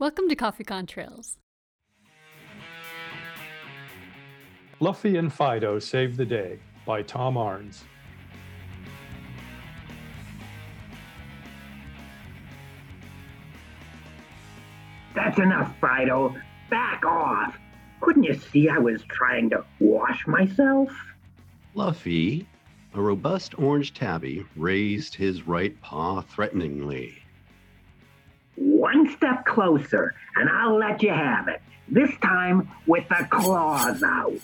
Welcome to Coffee Contrails. Fluffy and Fido Save the Day by Tom Arns. That's enough, Fido. Back off. Couldn't you see I was trying to wash myself? Fluffy, a robust orange tabby, raised his right paw threateningly. One step closer, and I'll let you have it. This time with the claws out.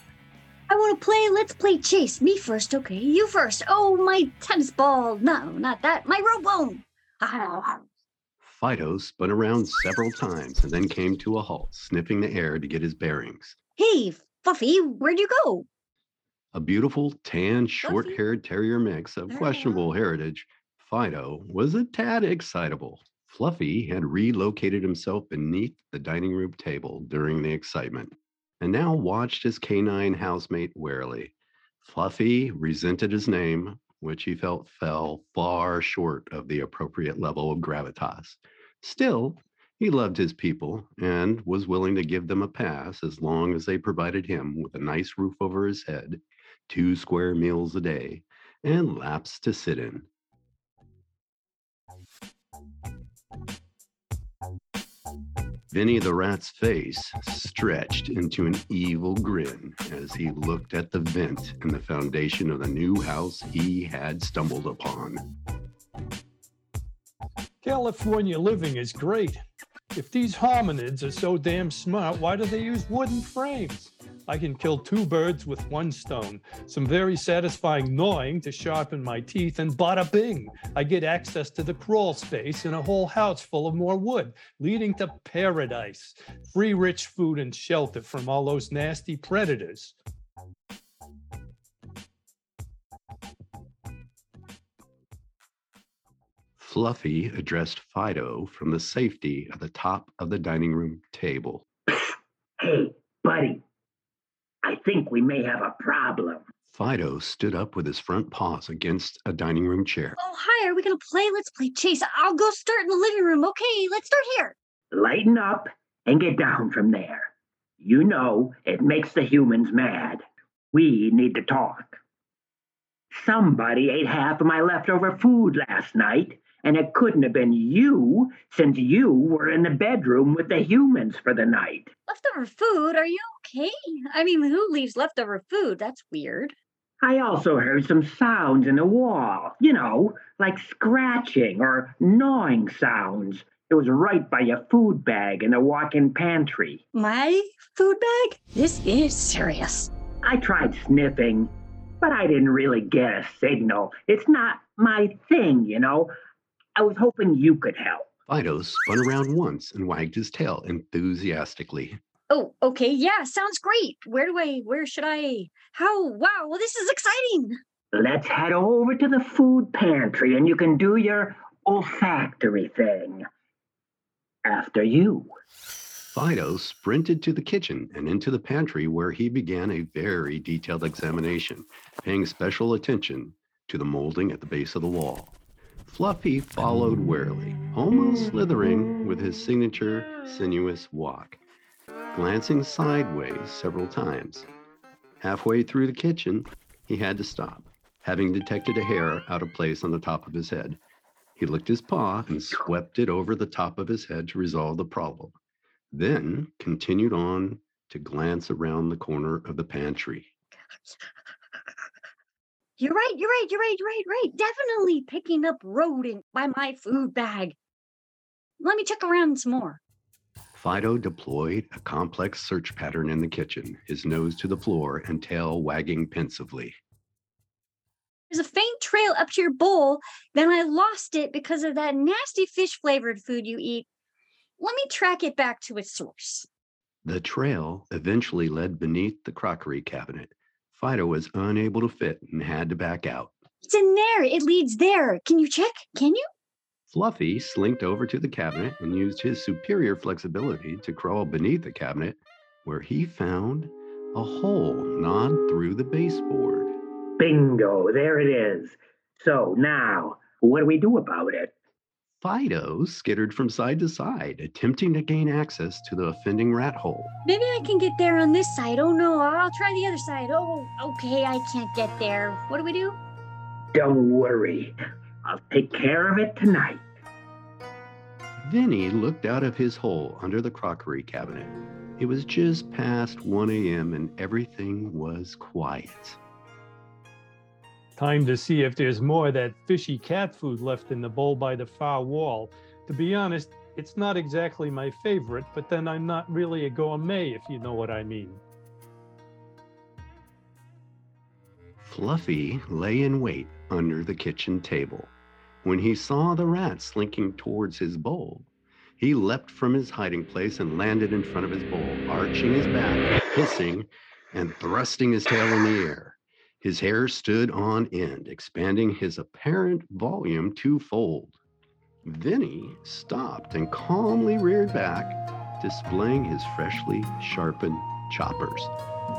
I want to play. Let's play chase. Me first, okay? You first. Oh, my tennis ball. No, not that. My rope bone. Fido spun around several times and then came to a halt, sniffing the air to get his bearings. Hey, Fluffy, where'd you go? A beautiful, tan, short haired terrier mix of questionable heritage, Fido was a tad excitable. Fluffy had relocated himself beneath the dining room table during the excitement and now watched his canine housemate warily. Fluffy resented his name, which he felt fell far short of the appropriate level of gravitas. Still, he loved his people and was willing to give them a pass as long as they provided him with a nice roof over his head, two square meals a day, and laps to sit in. Vinny the rat's face stretched into an evil grin as he looked at the vent in the foundation of the new house he had stumbled upon. California living is great. If these hominids are so damn smart, why do they use wooden frames? I can kill two birds with one stone. Some very satisfying gnawing to sharpen my teeth, and bada bing, I get access to the crawl space and a whole house full of more wood, leading to paradise. Free rich food and shelter from all those nasty predators. Fluffy addressed Fido from the safety of the top of the dining room table. Hey, buddy, I think we may have a problem. Fido stood up with his front paws against a dining room chair. Oh, hi. Are we going to play? Let's play chase. I'll go start in the living room. Okay, let's start here. Lighten up and get down from there. You know, it makes the humans mad. We need to talk. Somebody ate half of my leftover food last night, and it couldn't have been you since you were in the bedroom with the humans for the night. Leftover food? Are you okay? I mean, who leaves leftover food? That's weird. I also heard some sounds in the wall, you know, like scratching or gnawing sounds. It was right by your food bag in the walk in pantry. My food bag? This is serious. I tried sniffing, but I didn't really get a signal. It's not my thing, you know. I was hoping you could help. Fido spun around once and wagged his tail enthusiastically. Oh, okay. Yeah, sounds great. Where do I, where should I, how, wow, well, this is exciting. Let's head over to the food pantry and you can do your olfactory thing. After you. Fido sprinted to the kitchen and into the pantry where he began a very detailed examination, paying special attention to the molding at the base of the wall. Fluffy followed warily, almost slithering with his signature sinuous walk, glancing sideways several times. Halfway through the kitchen, he had to stop, having detected a hair out of place on the top of his head. He licked his paw and swept it over the top of his head to resolve the problem, then continued on to glance around the corner of the pantry. You're right, you're right, you're right, you're right, right. Definitely picking up rodent by my food bag. Let me check around some more. Fido deployed a complex search pattern in the kitchen, his nose to the floor and tail wagging pensively. There's a faint trail up to your bowl, then I lost it because of that nasty fish flavored food you eat. Let me track it back to its source. The trail eventually led beneath the crockery cabinet. Fido was unable to fit and had to back out. It's in there. It leads there. Can you check? Can you? Fluffy slinked over to the cabinet and used his superior flexibility to crawl beneath the cabinet, where he found a hole gnawed through the baseboard. Bingo, there it is. So now, what do we do about it? Fido skittered from side to side, attempting to gain access to the offending rat hole. Maybe I can get there on this side. Oh no, I'll try the other side. Oh, okay, I can't get there. What do we do? Don't worry. I'll take care of it tonight. Vinny looked out of his hole under the crockery cabinet. It was just past 1 a.m. and everything was quiet. Time to see if there's more of that fishy cat food left in the bowl by the far wall. To be honest, it's not exactly my favorite, but then I'm not really a gourmet, if you know what I mean. Fluffy lay in wait under the kitchen table. When he saw the rat slinking towards his bowl, he leapt from his hiding place and landed in front of his bowl, arching his back, hissing, and thrusting his tail in the air. His hair stood on end, expanding his apparent volume twofold. Vinny stopped and calmly reared back, displaying his freshly sharpened choppers.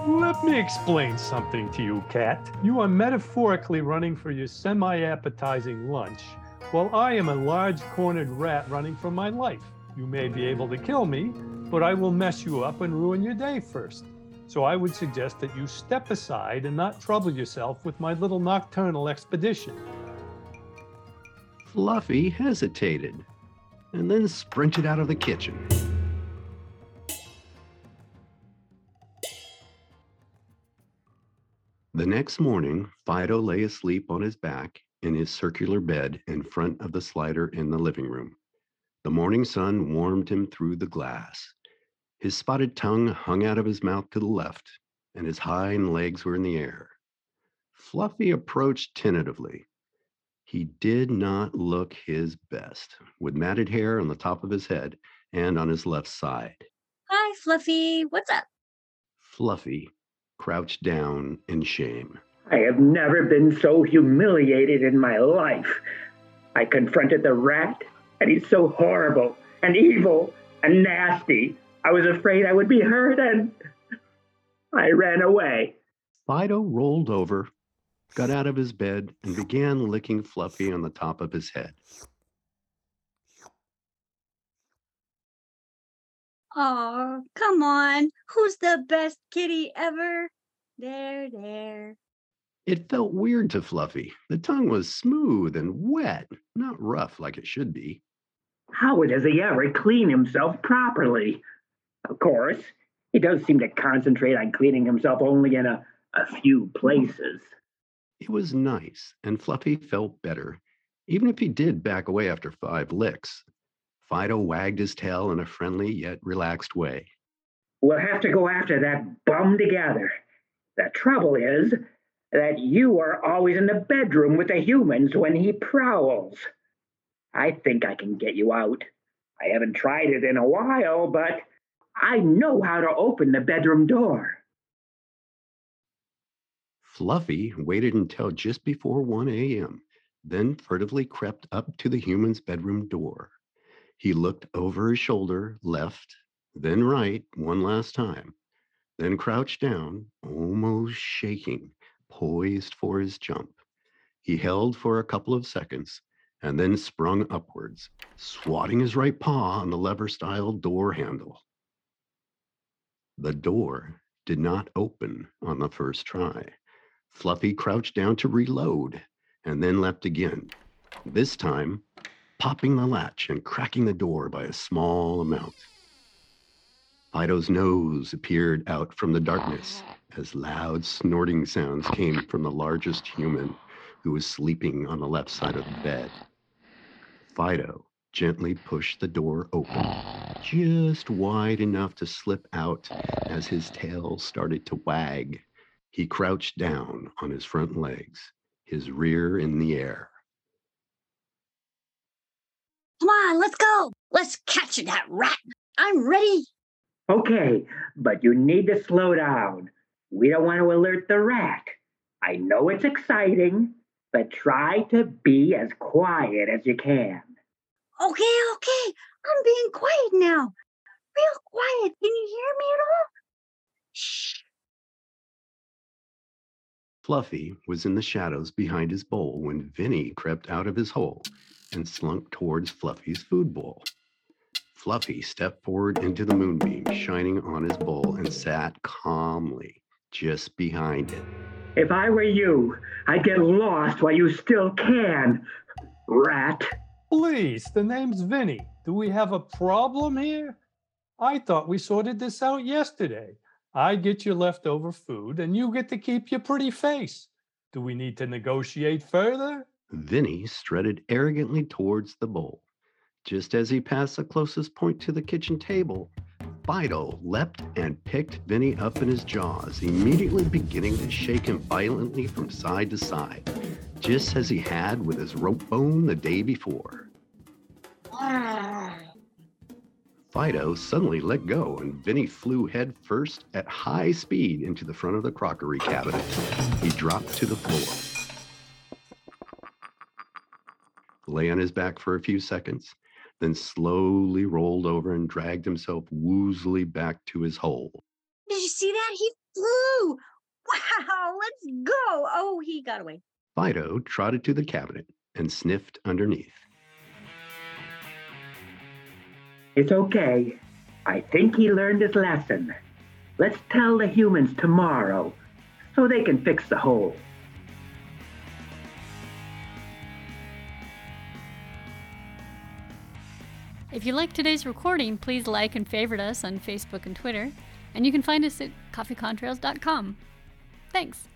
Let me explain something to you, cat. You are metaphorically running for your semi appetizing lunch, while I am a large cornered rat running for my life. You may be able to kill me, but I will mess you up and ruin your day first. So I would suggest that you step aside and not trouble yourself with my little nocturnal expedition. Fluffy hesitated and then sprinted out of the kitchen. The next morning, Fido lay asleep on his back in his circular bed in front of the slider in the living room. The morning sun warmed him through the glass. His spotted tongue hung out of his mouth to the left, and his hind legs were in the air. Fluffy approached tentatively. He did not look his best, with matted hair on the top of his head and on his left side. Hi, Fluffy. What's up? Fluffy crouched down in shame. I have never been so humiliated in my life. I confronted the rat, and he's so horrible and evil and nasty. I was afraid I would be hurt, and I ran away. Fido rolled over, got out of his bed, and began licking Fluffy on the top of his head. Oh, come on. Who's the best kitty ever? There, there. It felt weird to Fluffy. The tongue was smooth and wet, not rough like it should be. How does he ever clean himself properly? Of course, he does seem to concentrate on cleaning himself only in a, a few places. It was nice, and Fluffy felt better, even if he did back away after five licks. Fido wagged his tail in a friendly yet relaxed way. We'll have to go after that bum together. The trouble is that you are always in the bedroom with the humans when he prowls. I think I can get you out. I haven't tried it in a while, but I know how to open the bedroom door. Fluffy waited until just before 1 a.m., then furtively crept up to the human's bedroom door. He looked over his shoulder, left, then right, one last time, then crouched down, almost shaking, poised for his jump. He held for a couple of seconds and then sprung upwards, swatting his right paw on the lever style door handle. The door did not open on the first try. Fluffy crouched down to reload and then leapt again, this time popping the latch and cracking the door by a small amount. Fido's nose appeared out from the darkness as loud snorting sounds came from the largest human who was sleeping on the left side of the bed. Fido gently pushed the door open, just wide enough to slip out as his tail started to wag. He crouched down on his front legs, his rear in the air. Come on, let's go. Let's catch that rat. I'm ready. Okay, but you need to slow down. We don't want to alert the rat. I know it's exciting, but try to be as quiet as you can. Okay, okay. I'm being quiet now. Real quiet. Can you hear me at all? Shh. Fluffy was in the shadows behind his bowl when Vinny crept out of his hole and slunk towards Fluffy's food bowl. Fluffy stepped forward into the moonbeam shining on his bowl and sat calmly just behind it. If I were you, I'd get lost while you still can, rat. Please, the name's Vinny. Do we have a problem here? I thought we sorted this out yesterday. I get your leftover food and you get to keep your pretty face. Do we need to negotiate further? Vinny strutted arrogantly towards the bowl. Just as he passed the closest point to the kitchen table, Fido leapt and picked Vinny up in his jaws, immediately beginning to shake him violently from side to side, just as he had with his rope bone the day before. Fido suddenly let go, and Vinny flew head first at high speed into the front of the crockery cabinet. He dropped to the floor. Lay on his back for a few seconds, then slowly rolled over and dragged himself woozily back to his hole. Did you see that? He flew. Wow, let's go. Oh, he got away. Fido trotted to the cabinet and sniffed underneath. It's okay. I think he learned his lesson. Let's tell the humans tomorrow so they can fix the hole. If you like today's recording, please like and favorite us on Facebook and Twitter, and you can find us at coffeecontrails.com. Thanks.